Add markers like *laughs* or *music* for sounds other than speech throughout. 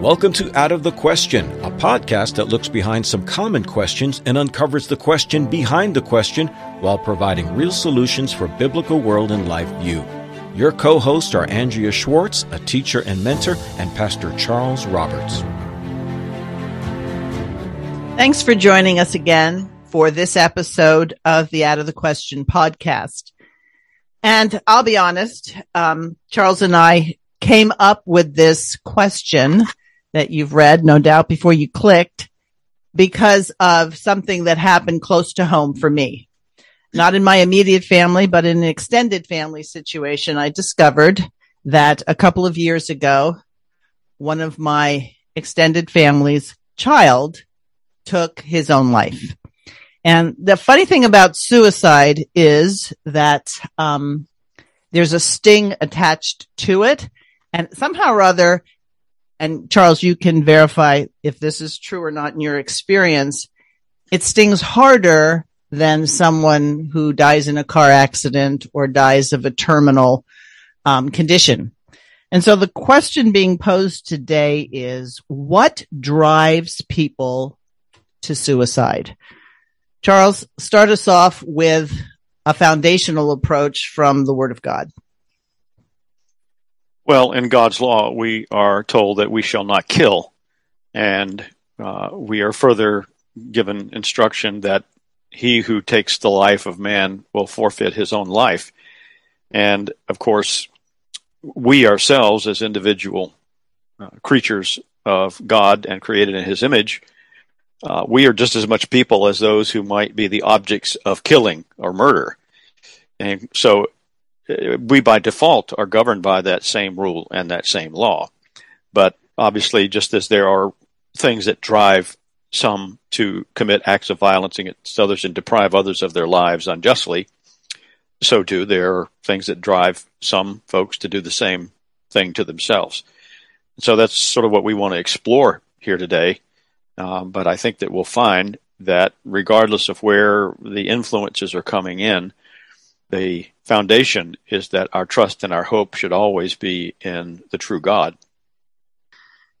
Welcome to Out of the Question, a podcast that looks behind some common questions and uncovers the question behind the question while providing real solutions for biblical world and life view. Your co hosts are Andrea Schwartz, a teacher and mentor, and Pastor Charles Roberts. Thanks for joining us again for this episode of the Out of the Question podcast. And I'll be honest, um, Charles and I came up with this question that you've read, no doubt, before you clicked because of something that happened close to home for me. Not in my immediate family, but in an extended family situation. I discovered that a couple of years ago, one of my extended family's child took his own life. And the funny thing about suicide is that, um, there's a sting attached to it. And somehow or other, and Charles, you can verify if this is true or not in your experience, it stings harder than someone who dies in a car accident or dies of a terminal um, condition. And so the question being posed today is what drives people to suicide? Charles, start us off with a foundational approach from the Word of God. Well, in God's law, we are told that we shall not kill. And uh, we are further given instruction that he who takes the life of man will forfeit his own life. And of course, we ourselves, as individual uh, creatures of God and created in his image, uh, we are just as much people as those who might be the objects of killing or murder. And so we by default are governed by that same rule and that same law. But obviously, just as there are things that drive some to commit acts of violence against others and deprive others of their lives unjustly, so too there are things that drive some folks to do the same thing to themselves. So that's sort of what we want to explore here today. Um, but I think that we'll find that regardless of where the influences are coming in, the foundation is that our trust and our hope should always be in the true God.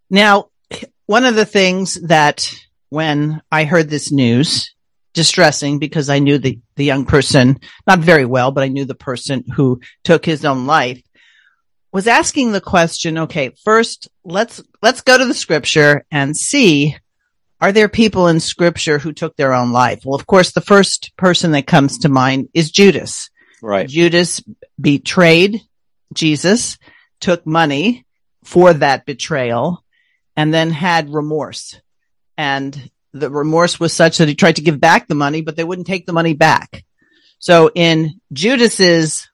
Now, one of the things that when I heard this news, distressing because I knew the, the young person, not very well, but I knew the person who took his own life was asking the question, okay, first let's, let's go to the scripture and see, are there people in scripture who took their own life? Well, of course, the first person that comes to mind is Judas. Right. Judas betrayed Jesus, took money for that betrayal, and then had remorse. And the remorse was such that he tried to give back the money, but they wouldn't take the money back. So in Judas's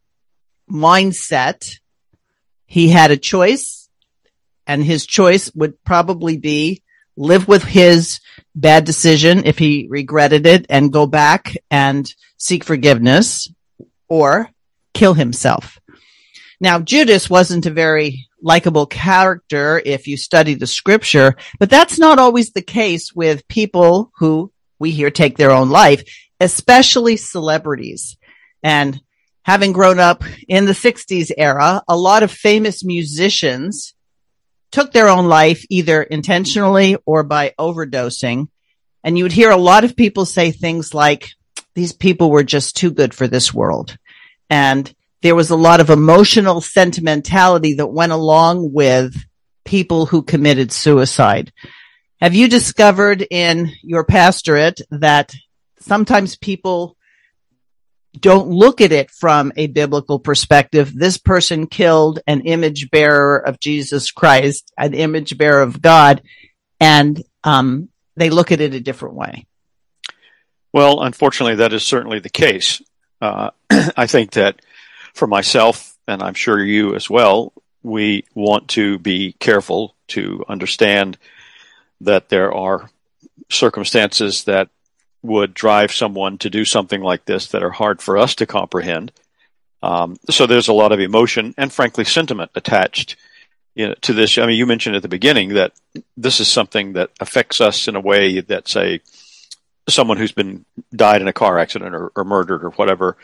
mindset, he had a choice and his choice would probably be live with his bad decision if he regretted it and go back and seek forgiveness or kill himself. Now, Judas wasn't a very likable character if you study the scripture, but that's not always the case with people who we hear take their own life, especially celebrities. And having grown up in the 60s era, a lot of famous musicians took their own life either intentionally or by overdosing. And you would hear a lot of people say things like, these people were just too good for this world. And there was a lot of emotional sentimentality that went along with people who committed suicide. Have you discovered in your pastorate that sometimes people don't look at it from a biblical perspective? This person killed an image bearer of Jesus Christ, an image bearer of God, and um, they look at it a different way. Well, unfortunately, that is certainly the case. Uh, *clears throat* I think that for myself, and I'm sure you as well, we want to be careful to understand that there are circumstances that would drive someone to do something like this that are hard for us to comprehend. Um, so there's a lot of emotion and, frankly, sentiment attached you know, to this. I mean, you mentioned at the beginning that this is something that affects us in a way that, say, someone who's been died in a car accident or, or murdered or whatever,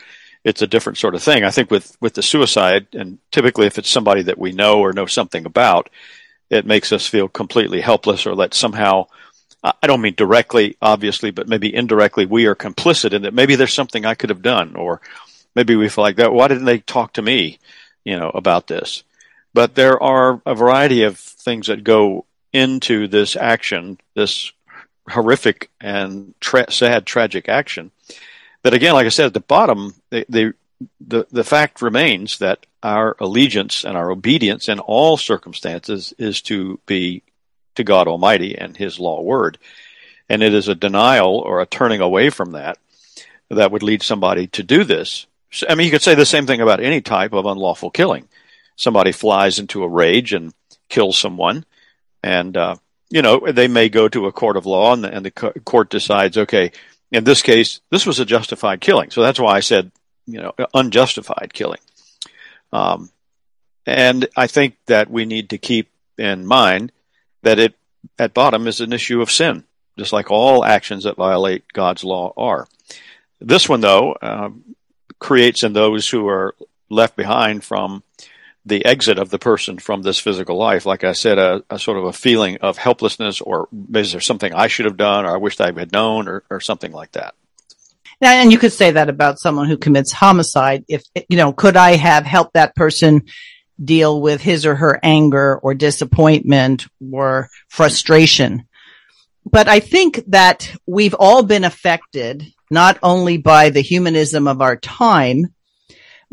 it's a different sort of thing. I think with with the suicide, and typically if it's somebody that we know or know something about, it makes us feel completely helpless or that somehow I don't mean directly, obviously, but maybe indirectly we are complicit in that maybe there's something I could have done, or maybe we feel like that. Why didn't they talk to me, you know, about this? But there are a variety of things that go into this action, this horrific and tra- sad, tragic action. That again, like I said, at the bottom, they, the the fact remains that our allegiance and our obedience in all circumstances is to be to God Almighty and His law word. And it is a denial or a turning away from that that would lead somebody to do this. I mean, you could say the same thing about any type of unlawful killing. Somebody flies into a rage and kills someone, and uh, you know they may go to a court of law, and the, and the court decides, okay, in this case, this was a justified killing. So that's why I said, you know, unjustified killing. Um, and I think that we need to keep in mind that it at bottom is an issue of sin, just like all actions that violate God's law are. This one, though, uh, creates in those who are left behind from the exit of the person from this physical life, like I said, a, a, sort of a feeling of helplessness, or is there something I should have done, or I wish I had known, or, or something like that. And you could say that about someone who commits homicide. If, you know, could I have helped that person deal with his or her anger or disappointment or frustration. But I think that we've all been affected not only by the humanism of our time,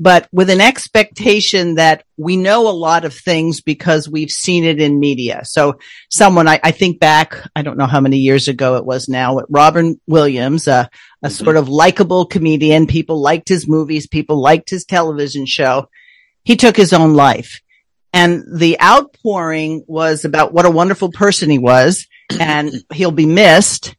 but with an expectation that we know a lot of things because we've seen it in media. So someone, I, I think back, I don't know how many years ago it was now, Robin Williams, a, a mm-hmm. sort of likable comedian. People liked his movies. People liked his television show he took his own life. And the outpouring was about what a wonderful person he was and he'll be missed.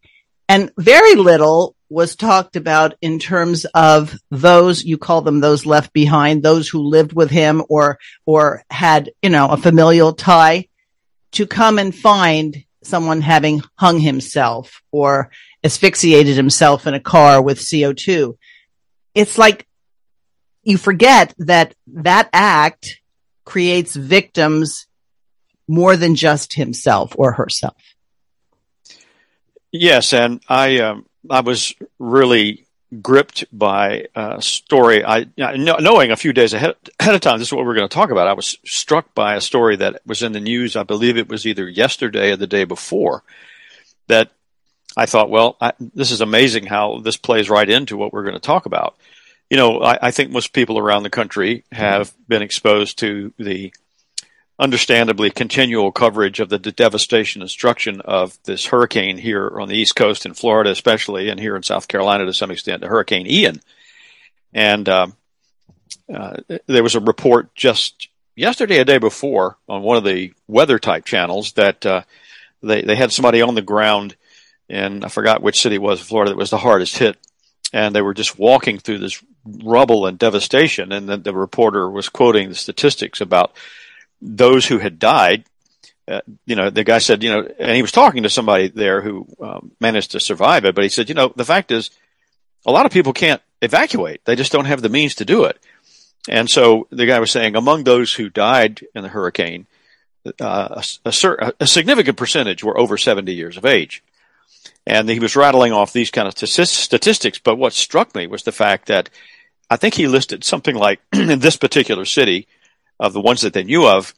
And very little was talked about in terms of those, you call them those left behind, those who lived with him or, or had, you know, a familial tie to come and find someone having hung himself or asphyxiated himself in a car with CO2. It's like you forget that that act creates victims more than just himself or herself. Yes, and I um, I was really gripped by a story. I knowing a few days ahead, ahead of time this is what we're going to talk about. I was struck by a story that was in the news. I believe it was either yesterday or the day before. That I thought, well, I, this is amazing how this plays right into what we're going to talk about you know, I, I, think most people around the country have mm-hmm. been exposed to the understandably continual coverage of the devastation and destruction of this hurricane here on the East Coast in Florida, especially, and here in South Carolina to some extent, the Hurricane Ian. And um, uh, there was a report just yesterday, a day before, on one of the weather type channels that uh, they they had somebody on the ground, and I forgot which city it was Florida that was the hardest hit and they were just walking through this rubble and devastation. And then the reporter was quoting the statistics about those who had died. Uh, you know, the guy said, you know, and he was talking to somebody there who um, managed to survive it, but he said, you know, the fact is, a lot of people can't evacuate; they just don't have the means to do it. And so the guy was saying, among those who died in the hurricane, uh, a, a, a significant percentage were over 70 years of age. And he was rattling off these kind of statistics. But what struck me was the fact that I think he listed something like *clears throat* in this particular city of the ones that they knew of,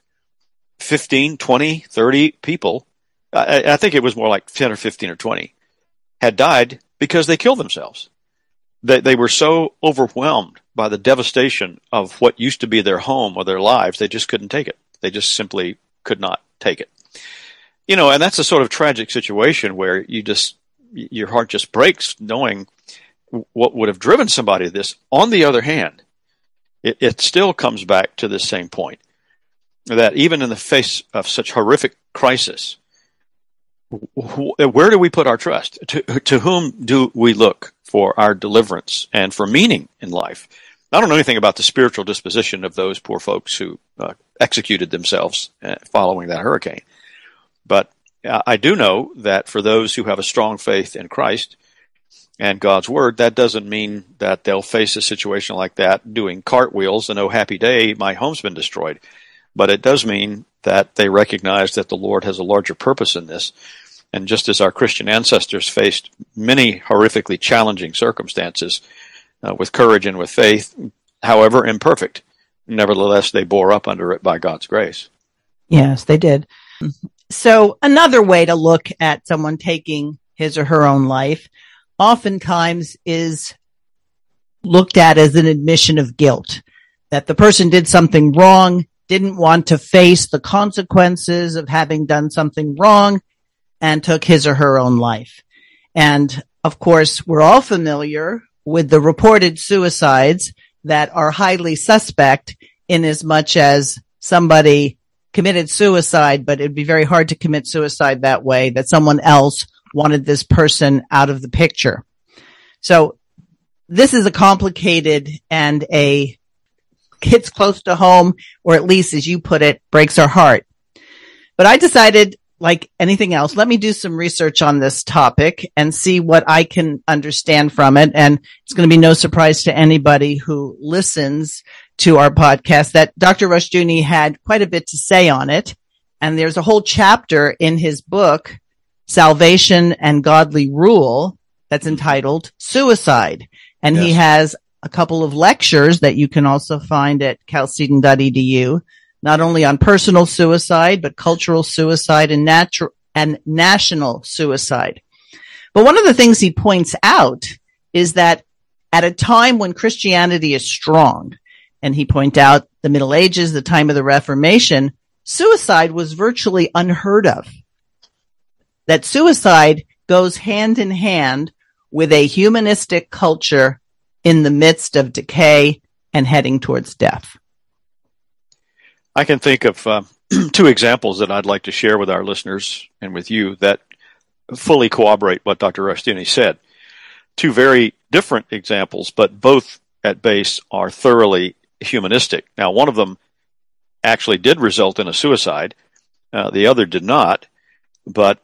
15, 20, 30 people. I, I think it was more like 10 or 15 or 20 had died because they killed themselves. They, they were so overwhelmed by the devastation of what used to be their home or their lives, they just couldn't take it. They just simply could not take it you know, and that's a sort of tragic situation where you just your heart just breaks knowing what would have driven somebody to this. On the other hand, it, it still comes back to the same point that even in the face of such horrific crisis, where do we put our trust? To, to whom do we look for our deliverance and for meaning in life? I don't know anything about the spiritual disposition of those poor folks who uh, executed themselves uh, following that hurricane. But I do know that for those who have a strong faith in Christ and God's word, that doesn't mean that they'll face a situation like that doing cartwheels and oh happy day, my home's been destroyed. But it does mean that they recognize that the Lord has a larger purpose in this. And just as our Christian ancestors faced many horrifically challenging circumstances uh, with courage and with faith, however imperfect, nevertheless they bore up under it by God's grace. Yes, they did. So another way to look at someone taking his or her own life oftentimes is looked at as an admission of guilt that the person did something wrong, didn't want to face the consequences of having done something wrong and took his or her own life. And of course, we're all familiar with the reported suicides that are highly suspect in as much as somebody committed suicide, but it'd be very hard to commit suicide that way, that someone else wanted this person out of the picture. So this is a complicated and a hits close to home, or at least as you put it, breaks our heart. But I decided, like anything else, let me do some research on this topic and see what I can understand from it. And it's going to be no surprise to anybody who listens to our podcast that Dr. Rushdoony had quite a bit to say on it. And there's a whole chapter in his book, Salvation and Godly Rule, that's entitled Suicide. And yes. he has a couple of lectures that you can also find at chalcedon.edu, not only on personal suicide, but cultural suicide and natural and national suicide. But one of the things he points out is that at a time when Christianity is strong, and he point out the Middle Ages, the time of the Reformation, suicide was virtually unheard of. That suicide goes hand in hand with a humanistic culture in the midst of decay and heading towards death. I can think of uh, *clears throat* two examples that I'd like to share with our listeners and with you that fully corroborate what Dr. Rushdoony said. Two very different examples, but both at base are thoroughly humanistic. Now, one of them actually did result in a suicide. Uh, the other did not. But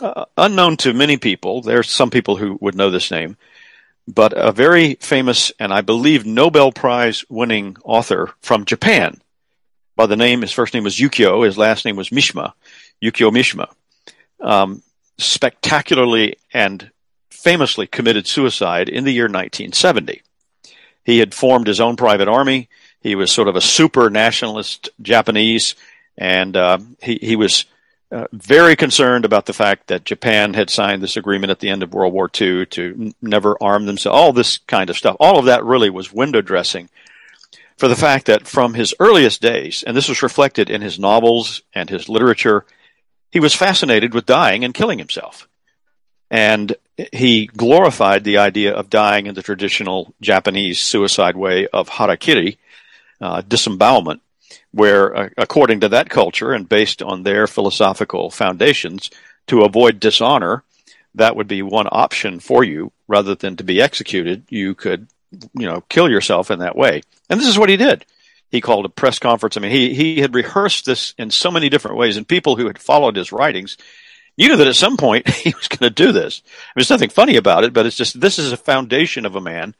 uh, unknown to many people, there's some people who would know this name, but a very famous and I believe Nobel Prize winning author from Japan. By the name, his first name was Yukio, his last name was Mishima, Yukio Mishima, um, spectacularly and famously committed suicide in the year 1970. He had formed his own private army. He was sort of a super nationalist Japanese, and uh, he he was uh, very concerned about the fact that Japan had signed this agreement at the end of World War II to n- never arm themselves. All this kind of stuff. All of that really was window dressing for the fact that from his earliest days, and this was reflected in his novels and his literature, he was fascinated with dying and killing himself. And he glorified the idea of dying in the traditional Japanese suicide way of harakiri, uh, disembowelment, where, uh, according to that culture and based on their philosophical foundations, to avoid dishonor, that would be one option for you rather than to be executed. You could, you know, kill yourself in that way. And this is what he did. He called a press conference. I mean, he, he had rehearsed this in so many different ways, and people who had followed his writings you knew that at some point *laughs* he was going to do this. I mean, there's nothing funny about it, but it's just this is a foundation of a man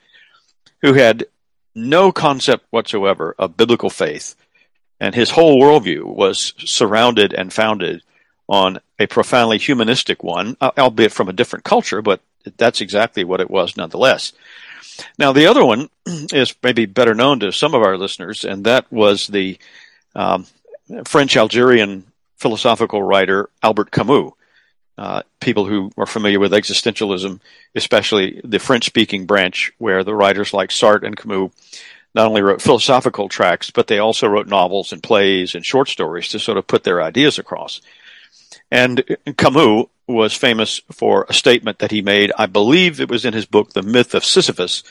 who had no concept whatsoever of biblical faith, and his whole worldview was surrounded and founded on a profoundly humanistic one, albeit from a different culture, but that's exactly what it was nonetheless. Now, the other one *clears throat* is maybe better known to some of our listeners, and that was the um, French Algerian philosophical writer Albert Camus. Uh, people who are familiar with existentialism, especially the French speaking branch, where the writers like Sartre and Camus not only wrote philosophical tracts, but they also wrote novels and plays and short stories to sort of put their ideas across. And Camus was famous for a statement that he made, I believe it was in his book, The Myth of Sisyphus,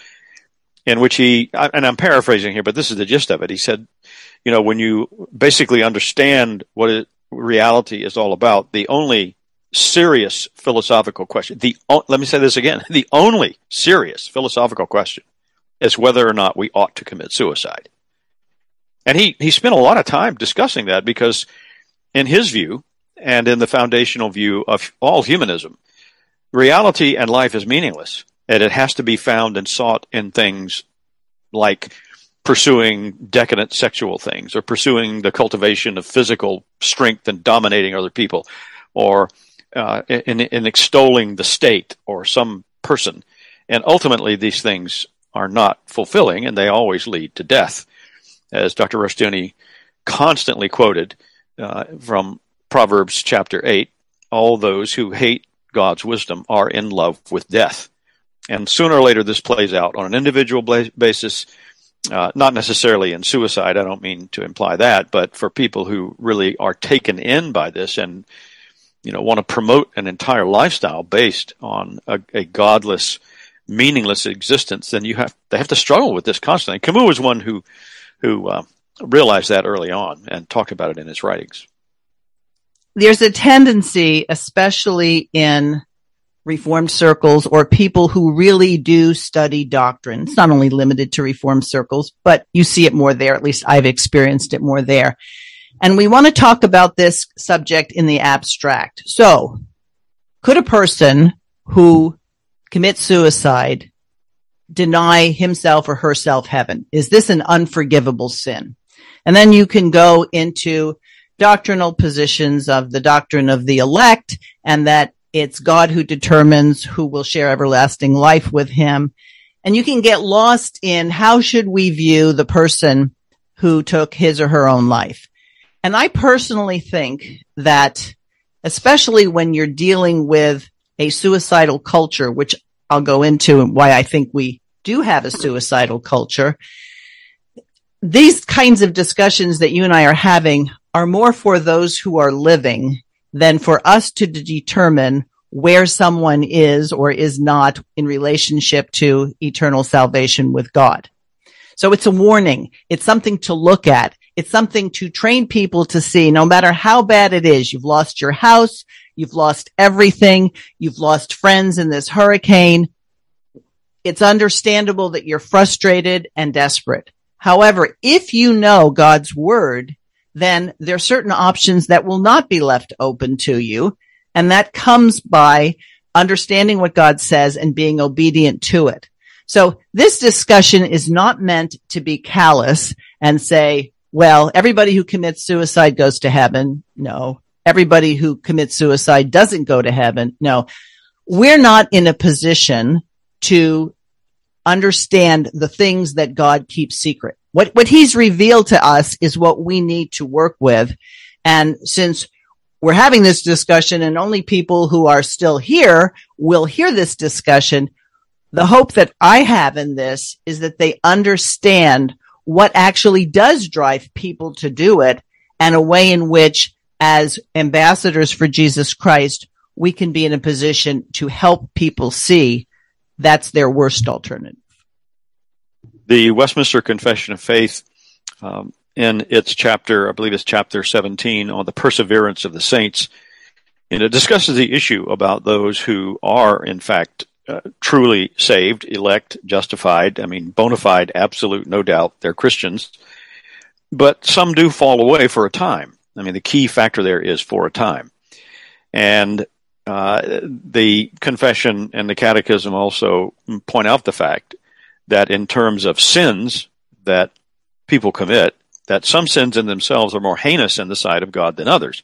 in which he, and I'm paraphrasing here, but this is the gist of it. He said, you know, when you basically understand what it, reality is all about, the only serious philosophical question. The let me say this again: *laughs* the only serious philosophical question is whether or not we ought to commit suicide. And he he spent a lot of time discussing that because, in his view, and in the foundational view of all humanism, reality and life is meaningless, and it has to be found and sought in things like pursuing decadent sexual things or pursuing the cultivation of physical strength and dominating other people or uh, in, in extolling the state or some person. And ultimately, these things are not fulfilling and they always lead to death. As Dr. Rushdoony constantly quoted uh, from Proverbs chapter 8, all those who hate God's wisdom are in love with death. And sooner or later, this plays out on an individual basis, uh, not necessarily in suicide. I don't mean to imply that, but for people who really are taken in by this and you know want to promote an entire lifestyle based on a, a godless, meaningless existence, then you have they have to struggle with this constantly. Camus was one who who uh, realized that early on and talked about it in his writings. There's a tendency, especially in reformed circles or people who really do study doctrine. It's not only limited to reformed circles, but you see it more there. At least I've experienced it more there. And we want to talk about this subject in the abstract. So could a person who commits suicide deny himself or herself heaven? Is this an unforgivable sin? And then you can go into doctrinal positions of the doctrine of the elect and that it's God who determines who will share everlasting life with him. And you can get lost in how should we view the person who took his or her own life. And I personally think that especially when you're dealing with a suicidal culture, which I'll go into and why I think we do have a suicidal culture. These kinds of discussions that you and I are having are more for those who are living than for us to determine where someone is or is not in relationship to eternal salvation with God. So it's a warning. It's something to look at. It's something to train people to see no matter how bad it is. You've lost your house. You've lost everything. You've lost friends in this hurricane. It's understandable that you're frustrated and desperate. However, if you know God's word, then there are certain options that will not be left open to you. And that comes by understanding what God says and being obedient to it. So this discussion is not meant to be callous and say, well, everybody who commits suicide goes to heaven. No. Everybody who commits suicide doesn't go to heaven. No. We're not in a position to understand the things that God keeps secret. What, what he's revealed to us is what we need to work with. And since we're having this discussion and only people who are still here will hear this discussion, the hope that I have in this is that they understand what actually does drive people to do it and a way in which as ambassadors for Jesus Christ, we can be in a position to help people see that's their worst alternative. The Westminster Confession of Faith, um, in its chapter, I believe it's chapter 17 on the perseverance of the saints, and it discusses the issue about those who are, in fact, uh, truly saved, elect, justified. I mean, bona fide, absolute, no doubt, they're Christians. But some do fall away for a time. I mean, the key factor there is for a time. And uh, the confession and the catechism also point out the fact that in terms of sins that people commit, that some sins in themselves are more heinous in the sight of God than others.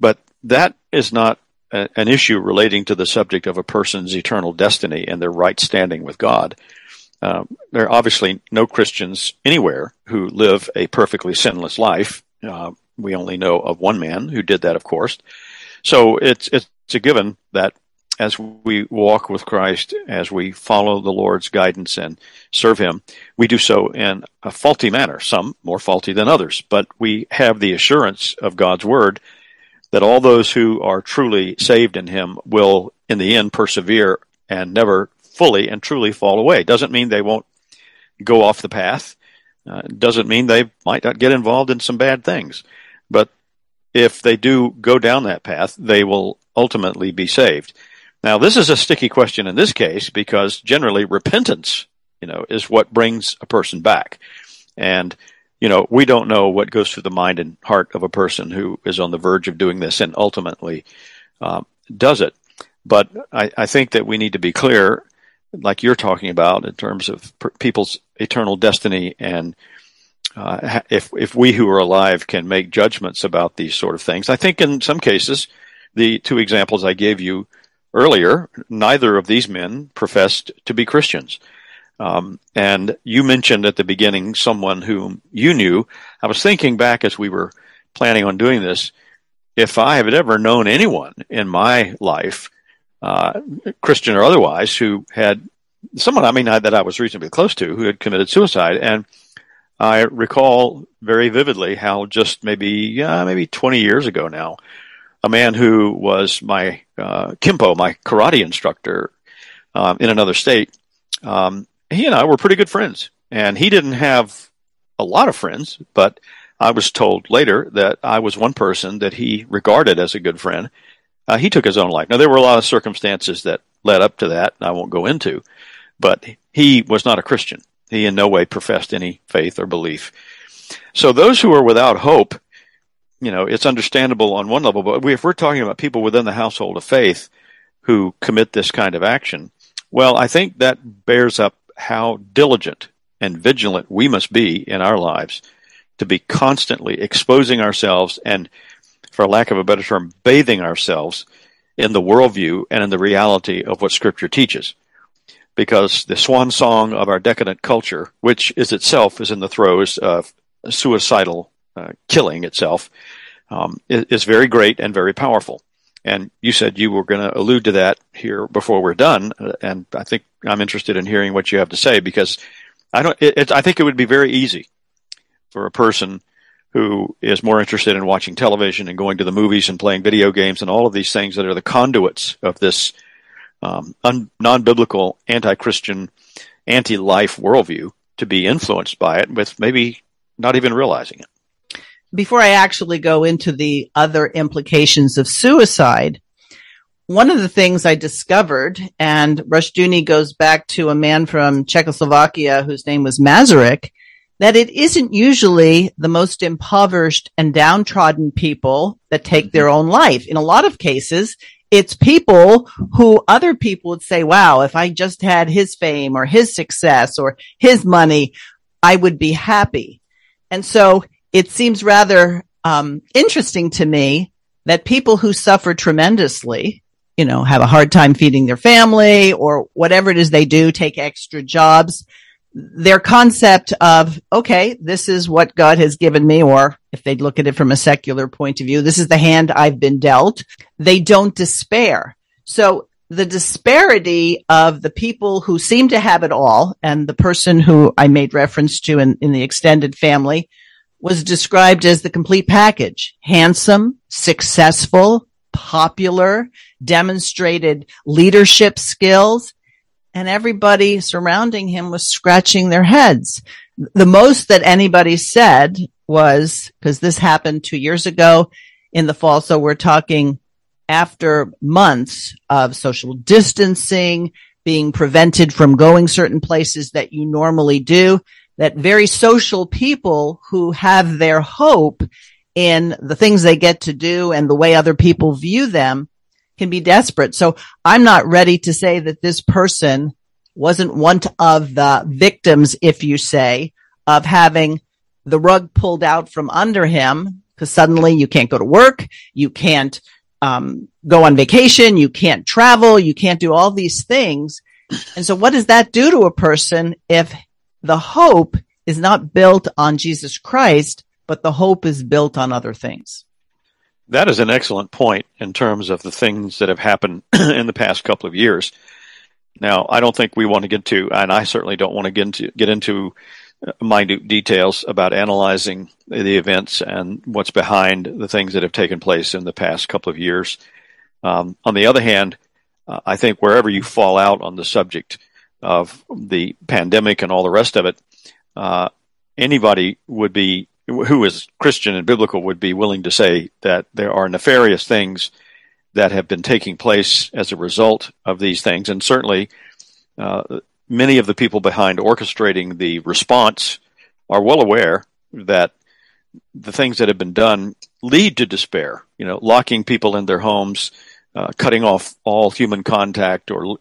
But that is not a, an issue relating to the subject of a person's eternal destiny and their right standing with God. Uh, there are obviously no Christians anywhere who live a perfectly sinless life. Uh, we only know of one man who did that, of course. So it's it's a given that as we walk with Christ, as we follow the Lord's guidance and serve Him, we do so in a faulty manner, some more faulty than others, but we have the assurance of God's Word that all those who are truly saved in Him will, in the end, persevere and never fully and truly fall away. Doesn't mean they won't go off the path. Uh, doesn't mean they might not get involved in some bad things. But if they do go down that path, they will ultimately be saved. Now, this is a sticky question in this case because generally repentance, you know, is what brings a person back. And, you know, we don't know what goes through the mind and heart of a person who is on the verge of doing this and ultimately um, does it. But I, I think that we need to be clear like you're talking about in terms of per- people's eternal destiny and uh, if if we who are alive can make judgments about these sort of things, I think in some cases, the two examples I gave you earlier, neither of these men professed to be Christians. Um, and you mentioned at the beginning someone whom you knew. I was thinking back as we were planning on doing this, if I had ever known anyone in my life, uh, Christian or otherwise, who had someone I mean that I was reasonably close to who had committed suicide, and I recall very vividly how just maybe uh, maybe 20 years ago now, a man who was my uh, Kimpo, my karate instructor um, in another state, um, he and I were pretty good friends. And he didn't have a lot of friends, but I was told later that I was one person that he regarded as a good friend. Uh, he took his own life. Now, there were a lot of circumstances that led up to that, and I won't go into, but he was not a Christian. He in no way professed any faith or belief. So those who are without hope, you know, it's understandable on one level, but if we're talking about people within the household of faith who commit this kind of action, well, I think that bears up how diligent and vigilant we must be in our lives to be constantly exposing ourselves and, for lack of a better term, bathing ourselves in the worldview and in the reality of what Scripture teaches because the swan song of our decadent culture, which is itself is in the throes of suicidal uh, killing itself, um, is, is, very great and very powerful. And you said you were going to allude to that here before we're done, uh, and I think I'm interested in hearing what you have to say because I don't. It, it, I think it would be very easy for a person who is more interested in watching television and going to the movies and playing video games and all of these things that are the conduits of this um, un- non-biblical, anti-Christian, anti-life worldview to be influenced by it with maybe not even realizing it. Before I actually go into the other implications of suicide, one of the things I discovered, and Rushdoony goes back to a man from Czechoslovakia whose name was Masaryk, that it isn't usually the most impoverished and downtrodden people that take their own life. In a lot of cases, it's people who other people would say, wow, if I just had his fame or his success or his money, I would be happy. And so it seems rather um, interesting to me that people who suffer tremendously, you know, have a hard time feeding their family or whatever it is they do, take extra jobs, their concept of, okay, this is what God has given me, or if they look at it from a secular point of view, this is the hand I've been dealt. They don't despair. So the disparity of the people who seem to have it all and the person who I made reference to in, in the extended family was described as the complete package. Handsome, successful, popular, demonstrated leadership skills, and everybody surrounding him was scratching their heads. The most that anybody said was, because this happened two years ago in the fall, so we're talking after months of social distancing, being prevented from going certain places that you normally do, that very social people who have their hope in the things they get to do and the way other people view them can be desperate. So I'm not ready to say that this person wasn't one of the victims, if you say, of having the rug pulled out from under him because suddenly you can't go to work. You can't um, go on vacation. You can't travel. You can't do all these things. And so what does that do to a person if the hope is not built on Jesus Christ, but the hope is built on other things? That is an excellent point in terms of the things that have happened *clears throat* in the past couple of years. Now, I don't think we want to get to, and I certainly don't want to get into, get into minute details about analyzing the events and what's behind the things that have taken place in the past couple of years. Um, on the other hand, uh, I think wherever you fall out on the subject of the pandemic and all the rest of it, uh, anybody would be who is Christian and biblical would be willing to say that there are nefarious things that have been taking place as a result of these things. And certainly, uh, many of the people behind orchestrating the response are well aware that the things that have been done lead to despair. You know, locking people in their homes, uh, cutting off all human contact or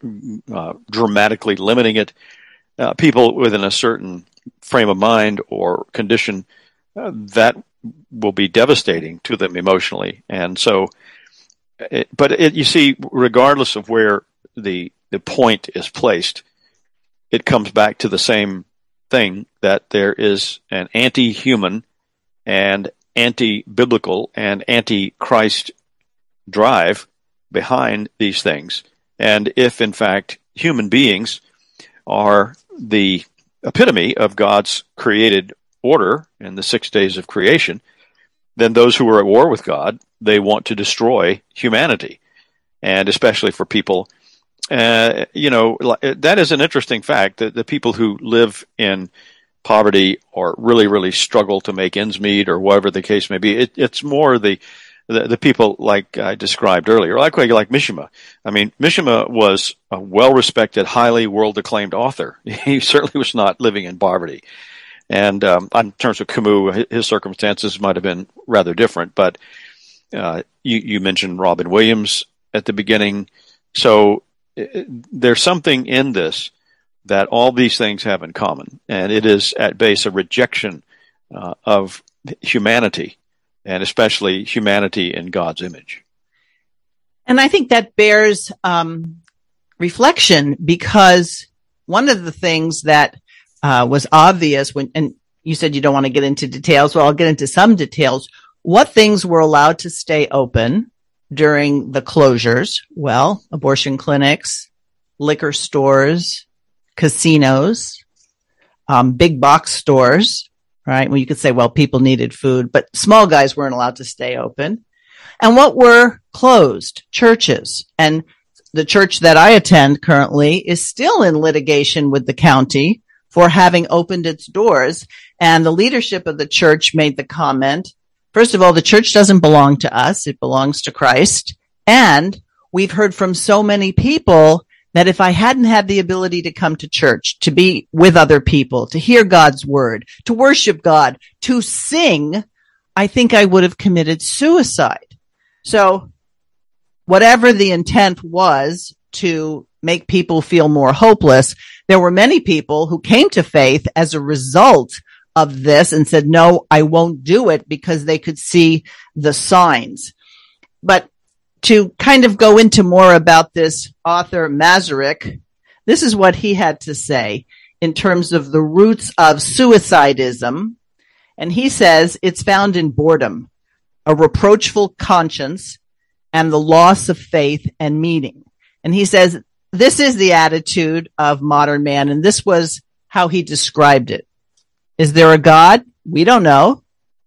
uh, dramatically limiting it. Uh, people within a certain frame of mind or condition, uh, that will be devastating to them emotionally. And so, it, but it, you see, regardless of where the the point is placed, it comes back to the same thing that there is an anti-human and anti-biblical and anti-Christ drive behind these things. And if in fact human beings are the epitome of God's created order in the six days of creation, then those who are at war with God, they want to destroy humanity. And especially for people, uh, you know, that is an interesting fact that the people who live in poverty or really, really struggle to make ends meet or whatever the case may be, it, it's more the the, the people like I described earlier, like like Mishima. I mean, Mishima was a well-respected, highly world-acclaimed author. *laughs* He certainly was not living in poverty. And um, in terms of Camus, his circumstances might have been rather different. But uh, you, you mentioned Robin Williams at the beginning, so there's something in this that all these things have in common, and it is at base a rejection uh, of humanity and especially humanity in God's image. And I think that bears um, reflection because one of the things that uh, was obvious when, and you said you don't want to get into details. Well, I'll get into some details. What things were allowed to stay open during the closures? Well, abortion clinics, liquor stores, casinos, um, big box stores, right? Well, you could say, well, people needed food, but small guys weren't allowed to stay open. And what were closed? Churches. And the church that I attend currently is still in litigation with the county for having opened its doors. And the leadership of the church made the comment, first of all, the church doesn't belong to us. It belongs to Christ. And we've heard from so many people that if I hadn't had the ability to come to church, to be with other people, to hear God's word, to worship God, to sing, I think I would have committed suicide. So whatever the intent was to make people feel more hopeless, there were many people who came to faith as a result of this and said, no, I won't do it because they could see the signs. But to kind of go into more about this author Masaryk, this is what he had to say in terms of the roots of suicidism. And he says it's found in boredom, a reproachful conscience, and the loss of faith and meaning. And he says this is the attitude of modern man. And this was how he described it. Is there a God? We don't know.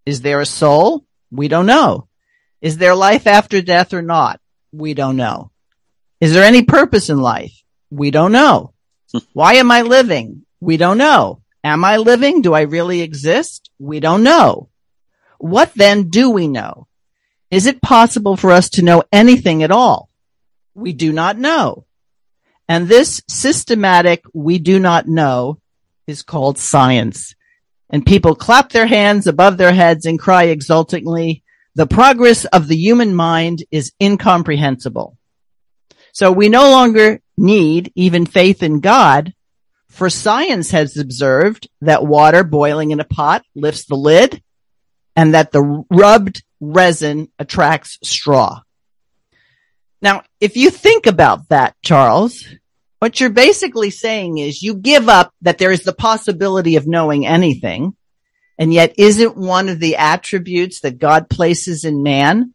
Is there a soul? We don't know. Is there life after death or not? We don't know. Is there any purpose in life? We don't know. *laughs* Why am I living? We don't know. Am I living? Do I really exist? We don't know. What then do we know? Is it possible for us to know anything at all? We do not know. And this systematic we do not know is called science. And people clap their hands above their heads and cry exultingly, the progress of the human mind is incomprehensible. So we no longer need even faith in God, for science has observed that water boiling in a pot lifts the lid and that the rubbed resin attracts straw. Now, if you think about that, Charles, what you're basically saying is you give up that there is the possibility of knowing anything and yet isn't one of the attributes that God places in man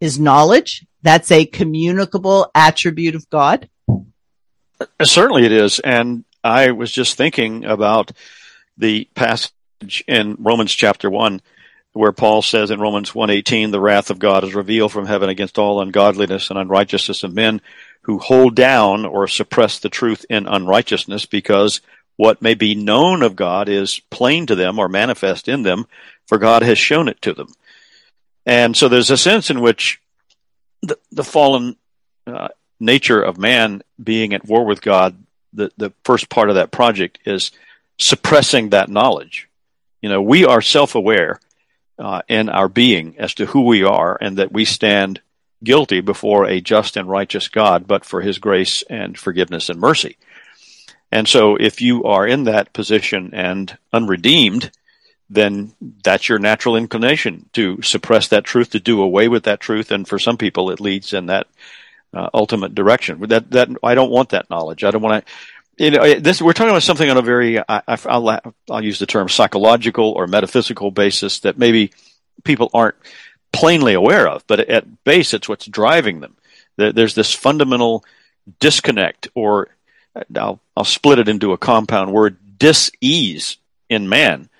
is knowledge? That's a communicable attribute of God. Certainly it is. And I was just thinking about the passage in Romans chapter one where Paul says in Romans 1:18 the wrath of God is revealed from heaven against all ungodliness and unrighteousness of men who hold down or suppress the truth in unrighteousness because what may be known of God is plain to them or manifest in them, for God has shown it to them. And so there's a sense in which the, the fallen uh, nature of man being at war with God, the, the first part of that project is suppressing that knowledge. You know, we are self aware uh, in our being as to who we are and that we stand guilty before a just and righteous God, but for his grace and forgiveness and mercy. And so if you are in that position and unredeemed, then that's your natural inclination to suppress that truth, to do away with that truth. And for some people, it leads in that uh, ultimate direction. That, that, I don't want that knowledge. I don't want to, you know, this, we're talking about something on a very, I, will I'll use the term psychological or metaphysical basis that maybe people aren't plainly aware of, but at base, it's what's driving them. There's this fundamental disconnect, or I'll, I'll split it into a compound word, dis-ease in man,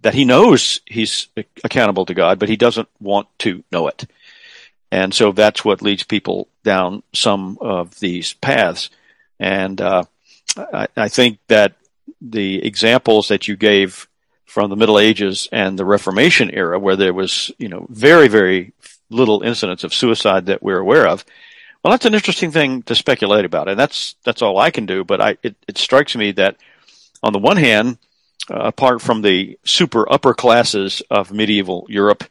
that he knows he's accountable to God, but he doesn't want to know it. And so that's what leads people down some of these paths. And uh, I, I, think that the examples that you gave from the Middle Ages and the Reformation era, where there was, you know, very, very little incidents of suicide that we're aware of. Well, that's an interesting thing to speculate about, and that's that's all I can do. But I, it, it strikes me that on the one hand, uh, apart from the super upper classes of medieval Europe,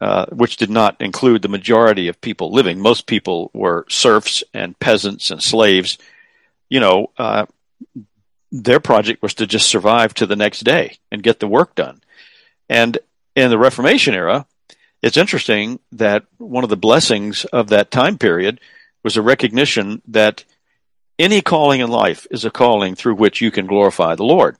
uh, which did not include the majority of people living, most people were serfs and peasants and slaves. You know, uh, their project was to just survive to the next day and get the work done. And in the Reformation era, it's interesting that one of the blessings of that time period was a recognition that any calling in life is a calling through which you can glorify the Lord.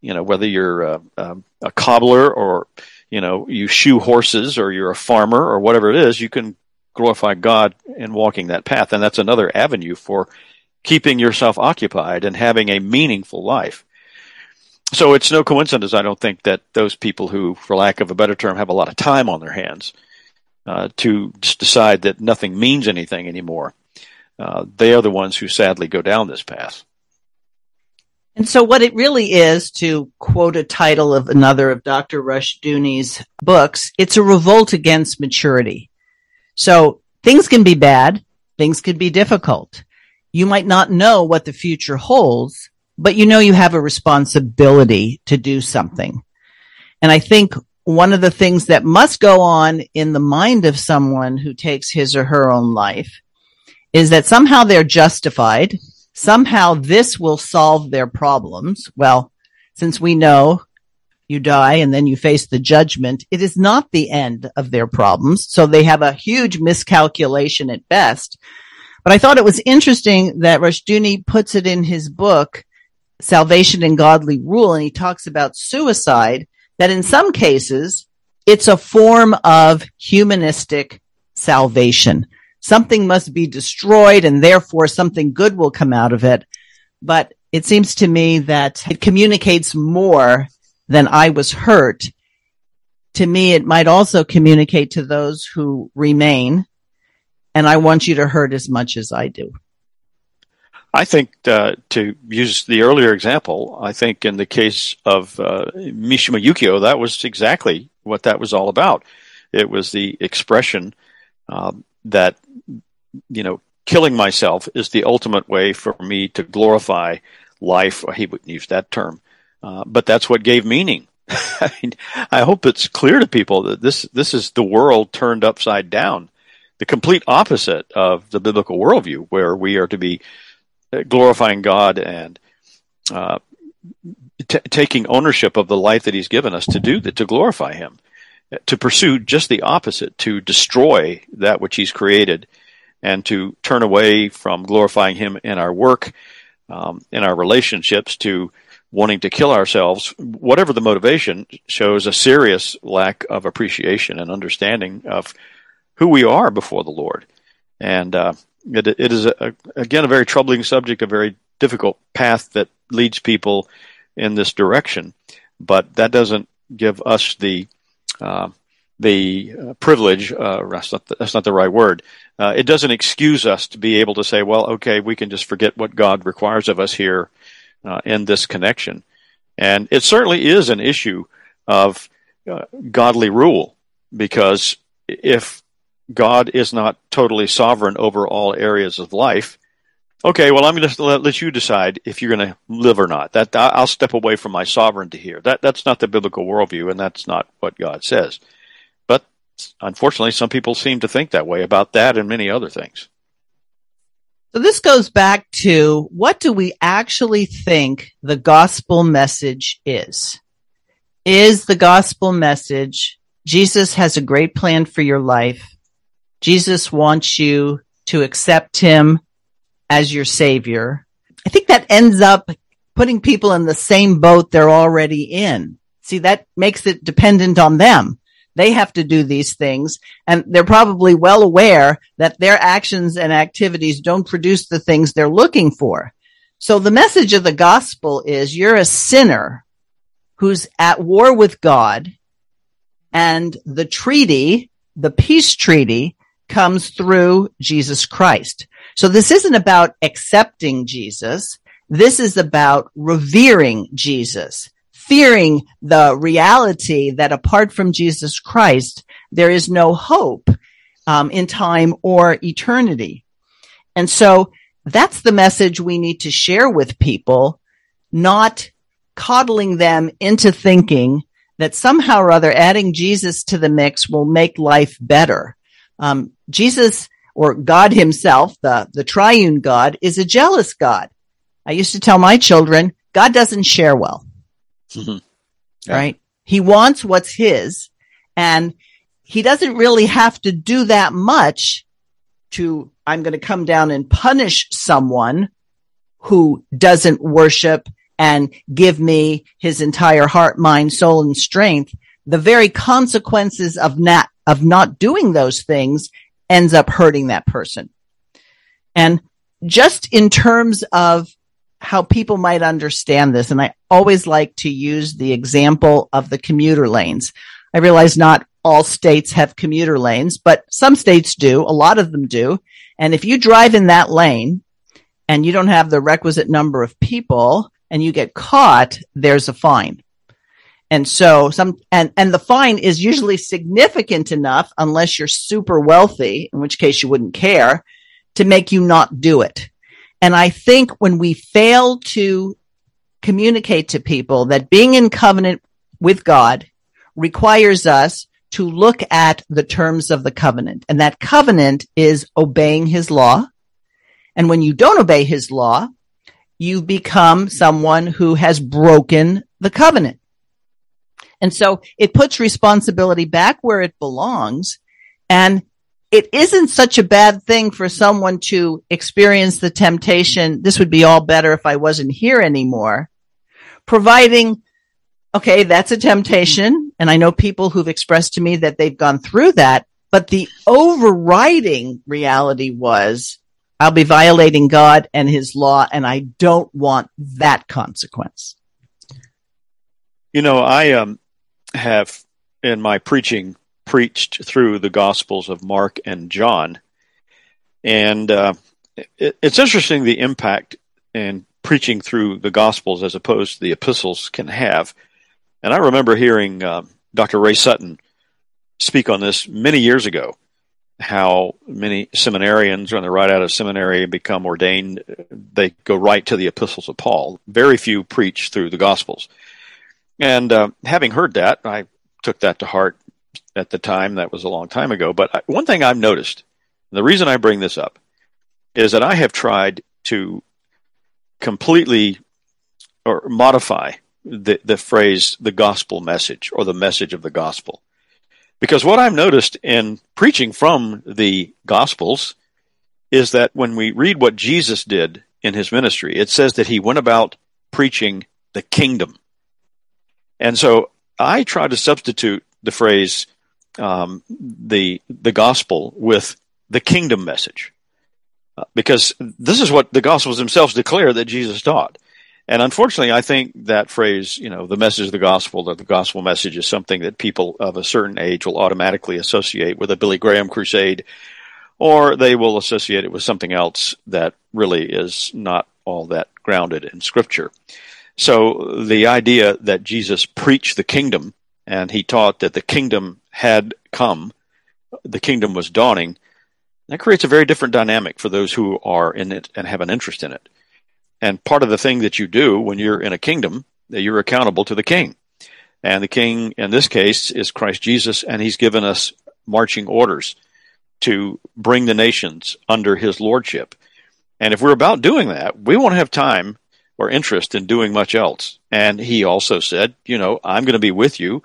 You know, whether you're a, a, a cobbler or, you know, you shoe horses or you're a farmer or whatever it is, you can glorify God in walking that path. And that's another avenue for keeping yourself occupied and having a meaningful life. So it's no coincidence, I don't think, that those people who, for lack of a better term, have a lot of time on their hands uh, to decide that nothing means anything anymore, uh, they are the ones who sadly go down this path. And so what it really is, to quote a title of another of Dr. Rushdoony's books, it's a revolt against maturity. So things can be bad, things can be difficult. You might not know what the future holds, but you know you have a responsibility to do something. And I think one of the things that must go on in the mind of someone who takes his or her own life is that somehow they're justified. Somehow this will solve their problems. Well, since we know you die and then you face the judgment, it is not the end of their problems. So they have a huge miscalculation at best but I thought it was interesting that Rushdoony puts it in his book, Salvation and Godly Rule, and he talks about suicide, that in some cases, it's a form of humanistic salvation. Something must be destroyed and therefore something good will come out of it. But it seems to me that it communicates more than I was hurt. To me, it might also communicate to those who remain and I want you to hurt as much as I do. I think uh, to use the earlier example, I think in the case of uh, Mishima Yukio, that was exactly what that was all about. It was the expression um, that you know killing myself is the ultimate way for me to glorify life. He wouldn't use that term, uh, but that's what gave meaning. I, *laughs* mean, I hope it's clear to people that this this is the world turned upside down the complete opposite of the biblical worldview, where we are to be uh, glorifying God and uh, t- taking ownership of the life that He's given us to do that, to glorify Him, to pursue just the opposite, to destroy that which He's created, and to turn away from glorifying Him in our work, um, in our relationships, to wanting to kill ourselves, whatever the motivation, shows a serious lack of appreciation and understanding of who we are before the Lord. And uh, it, it is, a, again, a very troubling subject, a very difficult path that leads people in this direction. But that doesn't give us the uh, the uh, privilege. Uh, that's not the, that's not the right word. Uh, it doesn't excuse us to be able to say, "Well, okay, we can just forget what God requires of us here uh, in this connection." And it certainly is an issue of godly rule because if God is not totally sovereign over all areas of life. Okay, well, I'm going to let, you decide if you're going to live or not. That I'll step away from my sovereignty here. That that's not the biblical worldview, and that's not what God says. But unfortunately, some people seem to think that way about that and many other things. So this goes back to what do we actually think the gospel message is? Is the gospel message Jesus has a great plan for your life. Jesus wants you to accept him as your savior. I think that ends up putting people in the same boat they're already in. See, that makes it dependent on them. They have to do these things and they're probably well aware that their actions and activities don't produce the things they're looking for. So the message of the gospel is you're a sinner who's at war with God and the treaty, the peace treaty comes through Jesus Christ. So this isn't about accepting Jesus. This is about revering Jesus fearing the reality that apart from Jesus Christ, there is no hope um, in time or eternity. And so that's the message we need to share with people, not coddling them into thinking that somehow or other adding Jesus to the mix will make life better. Um, Jesus or God himself, the, the triune God is a jealous God. I used to tell my children, God doesn't share well. Mm-hmm. Yeah. *laughs* Right. He wants what's his and he doesn't really have to do that much to, I'm going to come down and punish someone who doesn't worship and give me his entire heart, mind, soul, and strength. The very consequences of not, of not doing those things ends up hurting that person. And just in terms of how people might understand this. And I always like to use the example of the commuter lanes. I realize not all states have commuter lanes, but some states do. A lot of them do. And if you drive in that lane and you don't have the requisite number of people and you get caught, there's a fine. And so some, and, and the fine is usually significant enough unless you're super wealthy, in which case you wouldn't care to make you not do it. And I think when we fail to communicate to people that being in covenant with God requires us to look at the terms of the covenant. And that covenant is obeying his law. And when you don't obey his law, you become someone who has broken the covenant. And so it puts responsibility back where it belongs. And it isn't such a bad thing for someone to experience the temptation. This would be all better if I wasn't here anymore. Providing, okay, that's a temptation. And I know people who've expressed to me that they've gone through that, but the overriding reality was I'll be violating God and his law and I don't want that consequence. You know, I um, have in my preaching preached through the Gospels of Mark and John. And uh, it, it's interesting the impact in preaching through the Gospels as opposed to the epistles can have. And I remember hearing uh, Dr. Ray Sutton speak on this many years ago how many seminarians, when they're right out of seminary, and become ordained, they go right to the epistles of Paul. Very few preach through the Gospels. And uh, having heard that, I took that to heart at the time. That was a long time ago. But one thing I've noticed, the reason I bring this up, is that I have tried to completely or modify the, the phrase the gospel message or the message of the gospel. Because what I've noticed in preaching from the gospels is that when we read what Jesus did in his ministry, it says that he went about preaching the kingdom. And so I try to substitute the phrase um, the the gospel with the kingdom message, uh, because this is what the gospels themselves declare that Jesus taught. And unfortunately, I think that phrase, you know, the message of the gospel, or the gospel message, is something that people of a certain age will automatically associate with a Billy Graham crusade, or they will associate it with something else that really is not all that grounded in Scripture. So the idea that Jesus preached the kingdom and he taught that the kingdom had come, the kingdom was dawning, that creates a very different dynamic for those who are in it and have an interest in it. And part of the thing that you do when you're in a kingdom, that you're accountable to the king. And the king in this case is Christ Jesus, and he's given us marching orders to bring the nations under his lordship. And if we're about doing that, we won't have time or interest in doing much else. And he also said, you know, I'm going to be with you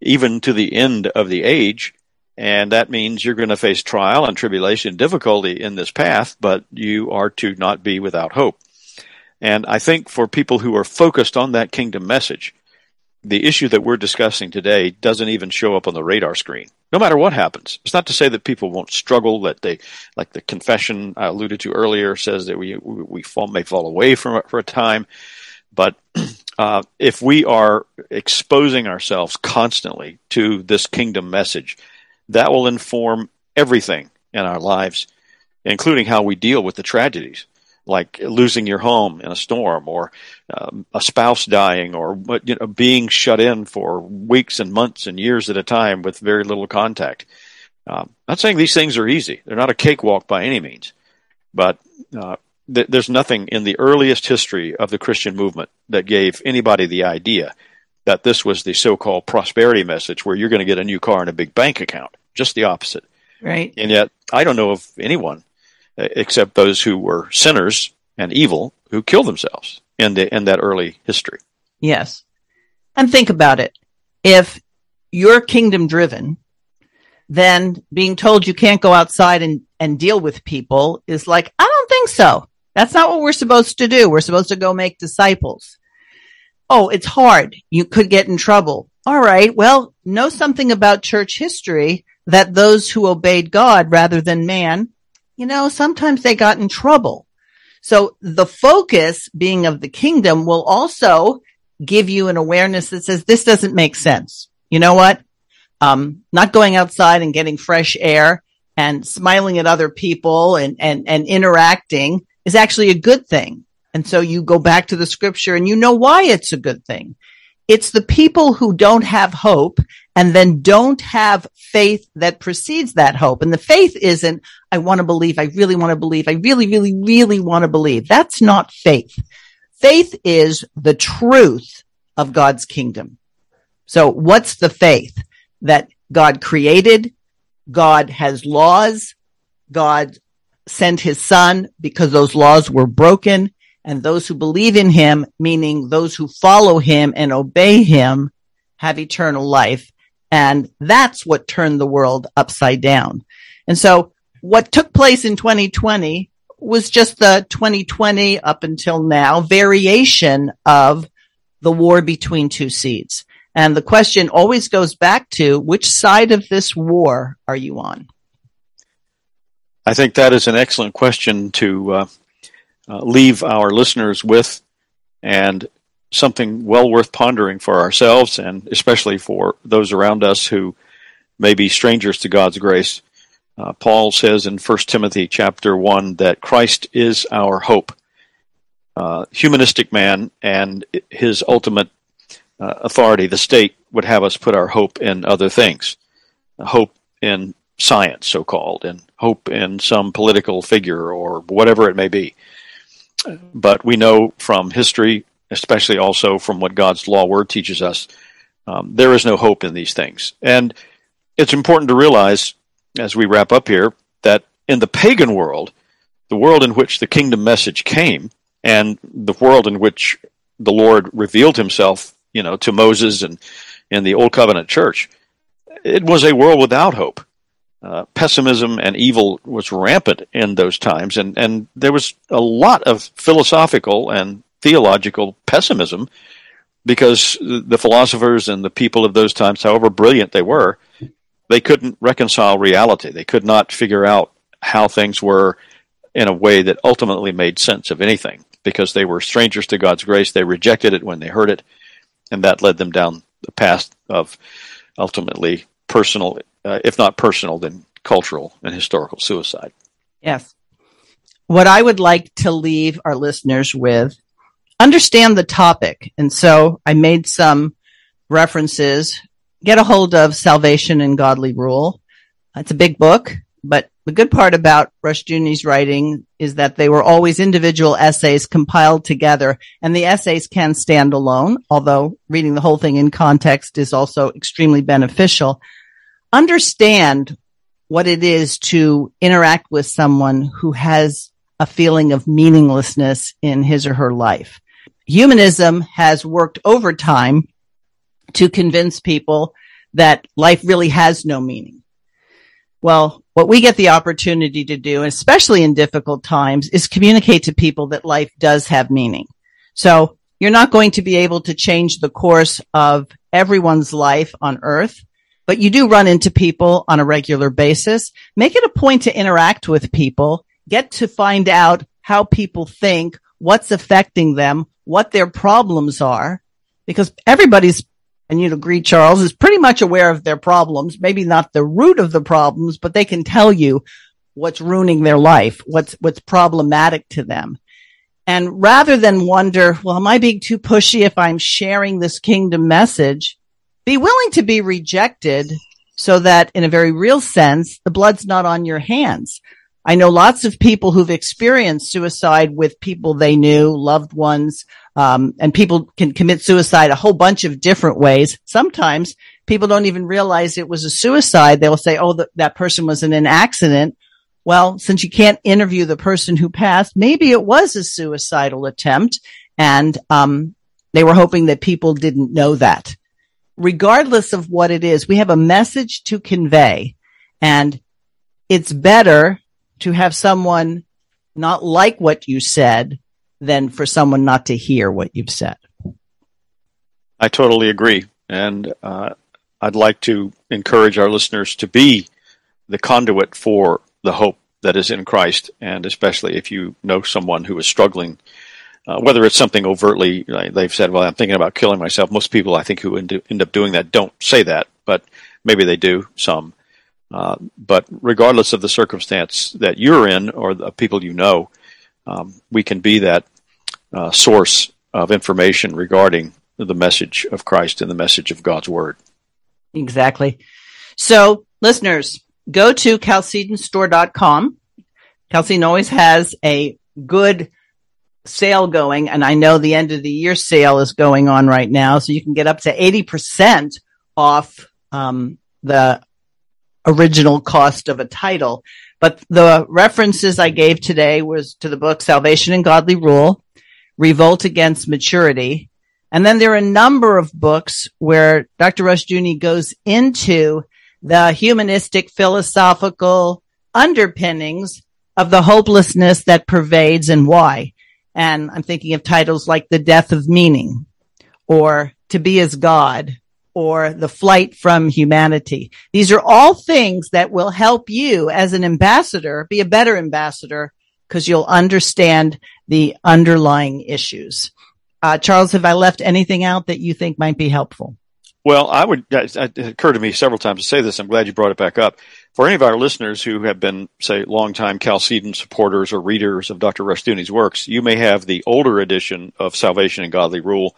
even to the end of the age. And that means you're going to face trial and tribulation, difficulty in this path, but you are to not be without hope. And I think for people who are focused on that kingdom message, the issue that we're discussing today doesn't even show up on the radar screen, no matter what happens. It's not to say that people won't struggle, that they, like the confession I alluded to earlier, says that we, we fall, may fall away from it for a time. But *clears throat* uh, if we are exposing ourselves constantly to this kingdom message, that will inform everything in our lives, including how we deal with the tragedies like losing your home in a storm or um, a spouse dying or you know being shut in for weeks and months and years at a time with very little contact. Um, not saying these things are easy; they're not a cakewalk by any means, but uh, th- there's nothing in the earliest history of the Christian movement that gave anybody the idea that this was the so-called prosperity message, where you're going to get a new car and a big bank account. Just the opposite. Right. And yet, I don't know of anyone except those who were sinners and evil who killed themselves in the, in that early history. Yes. And think about it. If you're kingdom driven, then being told you can't go outside and, and deal with people is like, I don't think so. That's not what we're supposed to do. We're supposed to go make disciples. Oh, it's hard. You could get in trouble. All right. Well, know something about church history that those who obeyed God rather than man you know, sometimes they got in trouble. So the focus being of the kingdom will also give you an awareness that says this doesn't make sense. You know what? Um, not going outside and getting fresh air and smiling at other people and, and, and interacting is actually a good thing. And so you go back to the scripture and you know why it's a good thing. It's the people who don't have hope and then don't have faith that precedes that hope. And the faith isn't, I want to believe. I really want to believe. I really, really, really want to believe. That's not faith. Faith is the truth of God's kingdom. So what's the faith that God created? God has laws. God sent his son because those laws were broken and those who believe in him, meaning those who follow him and obey him, have eternal life. And that's what turned the world upside down. And so what took place in 2020 was just the 2020 up until now variation of the war between two seeds. And the question always goes back to which side of this war are you on? I think that is an excellent question to uh, uh, leave our listeners with and something well worth pondering for ourselves and especially for those around us who may be strangers to God's grace. Uh, Paul says in 1 Timothy chapter 1 that Christ is our hope. Uh, humanistic man and his ultimate uh, authority, the state, would have us put our hope in other things. Hope in science, so called, and hope in some political figure or whatever it may be. But we know from history, especially also from what God's law word teaches us, um, there is no hope in these things. And it's important to realize, as we wrap up here, that in the pagan world, the world in which the kingdom message came, and the world in which the Lord revealed himself, you know, to Moses and in the Old Covenant church, it was a world without hope uh, pessimism and evil was rampant in those times, and, and there was a lot of philosophical and theological pessimism because the philosophers and the people of those times, however brilliant they were, they couldn't reconcile reality. They could not figure out how things were in a way that ultimately made sense of anything because they were strangers to God's grace. They rejected it when they heard it, and that led them down the path of ultimately personal uh, if not personal, then cultural and historical suicide. Yes. What I would like to leave our listeners with understand the topic. And so I made some references. Get a hold of Salvation and Godly Rule. It's a big book, but the good part about Rushdoony's writing is that they were always individual essays compiled together and the essays can stand alone, although reading the whole thing in context is also extremely beneficial. understand what it is to interact with someone who has a feeling of meaninglessness in his or her life. Humanism has worked overtime to convince people that life really has no meaning. Well, what we get the opportunity to do, especially in difficult times, is communicate to people that life does have meaning. So you're not going to be able to change the course of everyone's life on earth, but you do run into people on a regular basis. Make it a point to interact with people, get to find out how people think, what's affecting them, what their problems are, because everybody's, and you'd agree, Charles, is pretty much aware of their problems, maybe not the root of the problems, but they can tell you what's ruining their life, what's, what's problematic to them. And rather than wonder, well, am I being too pushy if I'm sharing this kingdom message? be willing to be rejected so that in a very real sense, the blood's not on your hands. I know lots of people who've experienced suicide with people they knew, loved ones, um, and people can commit suicide a whole bunch of different ways. Sometimes people don't even realize it was a suicide. They'll say, "Oh, that person was in an accident." Well, since you can't interview the person who passed, maybe it was a suicidal attempt, and um, they were hoping that people didn't know that regardless of what it is, we have a message to convey and it's better to have someone not like what you said than for someone not to hear what you've said. I totally agree. And uh, I'd like to encourage our listeners to be the conduit for the hope that is in Christ. And especially if you know someone who is struggling uh, whether it's something overtly, they've said, well, I'm thinking about killing myself. Most people, I think, who end up doing that don't say that, but maybe they do, some. Uh, but regardless of the circumstance that you're in or the people you know, um, we can be that uh, source of information regarding the message of Christ and the message of God's Word. Exactly. So, listeners, go to chalcedonstore.com. Chalcedon always has a good sale going, and I know the end of the year sale is going on right now, so you can get up to 80% off um, the original cost of a title. But the references I gave today was to the book Salvation and Godly Rule, Revolt Against Maturity. And then there are a number of books where Dr. Rushdoony goes into the humanistic philosophical underpinnings of the hopelessness that pervades and why. And I'm thinking of titles like The Death of Meaning or To Be as God or The Flight from Humanity. These are all things that will help you as an ambassador be a better ambassador because you'll understand the underlying issues. Uh, Charles, have I left anything out that you think might be helpful? Well, I would, it occurred to me several times to say this. I'm glad you brought it back up. For any of our listeners who have been, say, longtime Chalcedon supporters or readers of Dr. Rushdoony's works, you may have the older edition of Salvation and Godly Rule.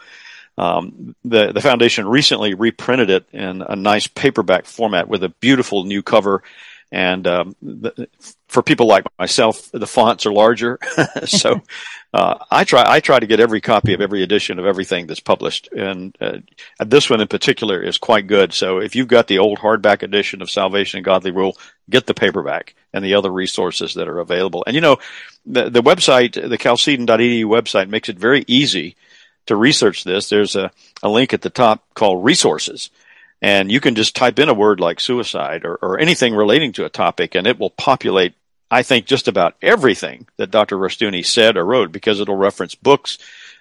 Um, the, the foundation recently reprinted it in a nice paperback format with a beautiful new cover and um, the, for people like myself, the fonts are larger. *laughs* so *laughs* uh, I try I try to get every copy of every edition of everything that's published, and uh, this one in particular is quite good. So if you've got the old hardback edition of Salvation and Godly Rule, get the paperback and the other resources that are available. And you know, the the website, the Chalcedon.edu website, makes it very easy to research this. There's a, a link at the top called resources and you can just type in a word like suicide or, or anything relating to a topic and it will populate I think just about everything that Dr. Rushdoony said or wrote because it'll reference books,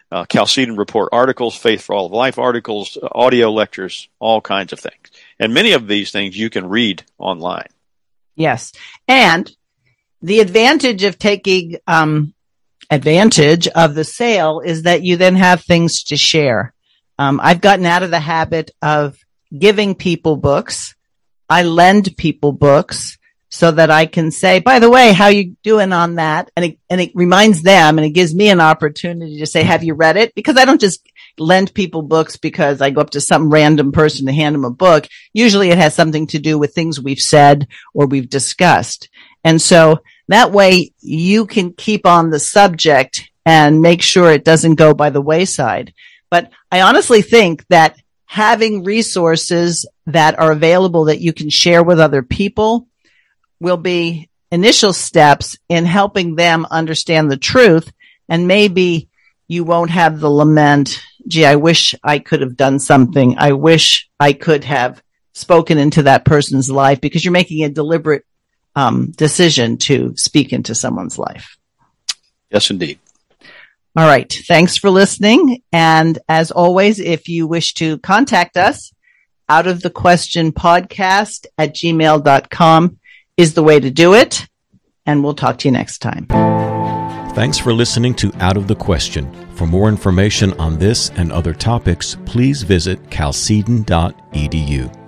uh, Chalcedon Report articles, Faith for All of Life articles, audio lectures, all kinds of things. And many of these things you can read online. Yes. And the advantage of taking um, advantage of the sale is that you then have things to share. Um, I've gotten out of the habit of giving people books. I lend people books so that I can say, by the way, how you doing on that? And it, and it reminds them and it gives me an opportunity to say, have you read it? Because I don't just lend people books because I go up to some random person to hand them a book. Usually it has something to do with things we've said or we've discussed. And so that way you can keep on the subject and make sure it doesn't go by the wayside. But I honestly think that having resources that are available that you can share with other people will be initial steps in helping them understand the truth. And maybe you won't have the lament, gee, I wish I could have done something. I wish I could have spoken into that person's life because you're making a deliberate um, decision to speak into someone's life. Yes, indeed. All right. Thanks for listening. And as always, if you wish to contact us, out of the question podcast at gmail.com is the way to do it. And we'll talk to you next time. Thanks for listening to Out of the Question. For more information on this and other topics, please visit chalcedon.edu.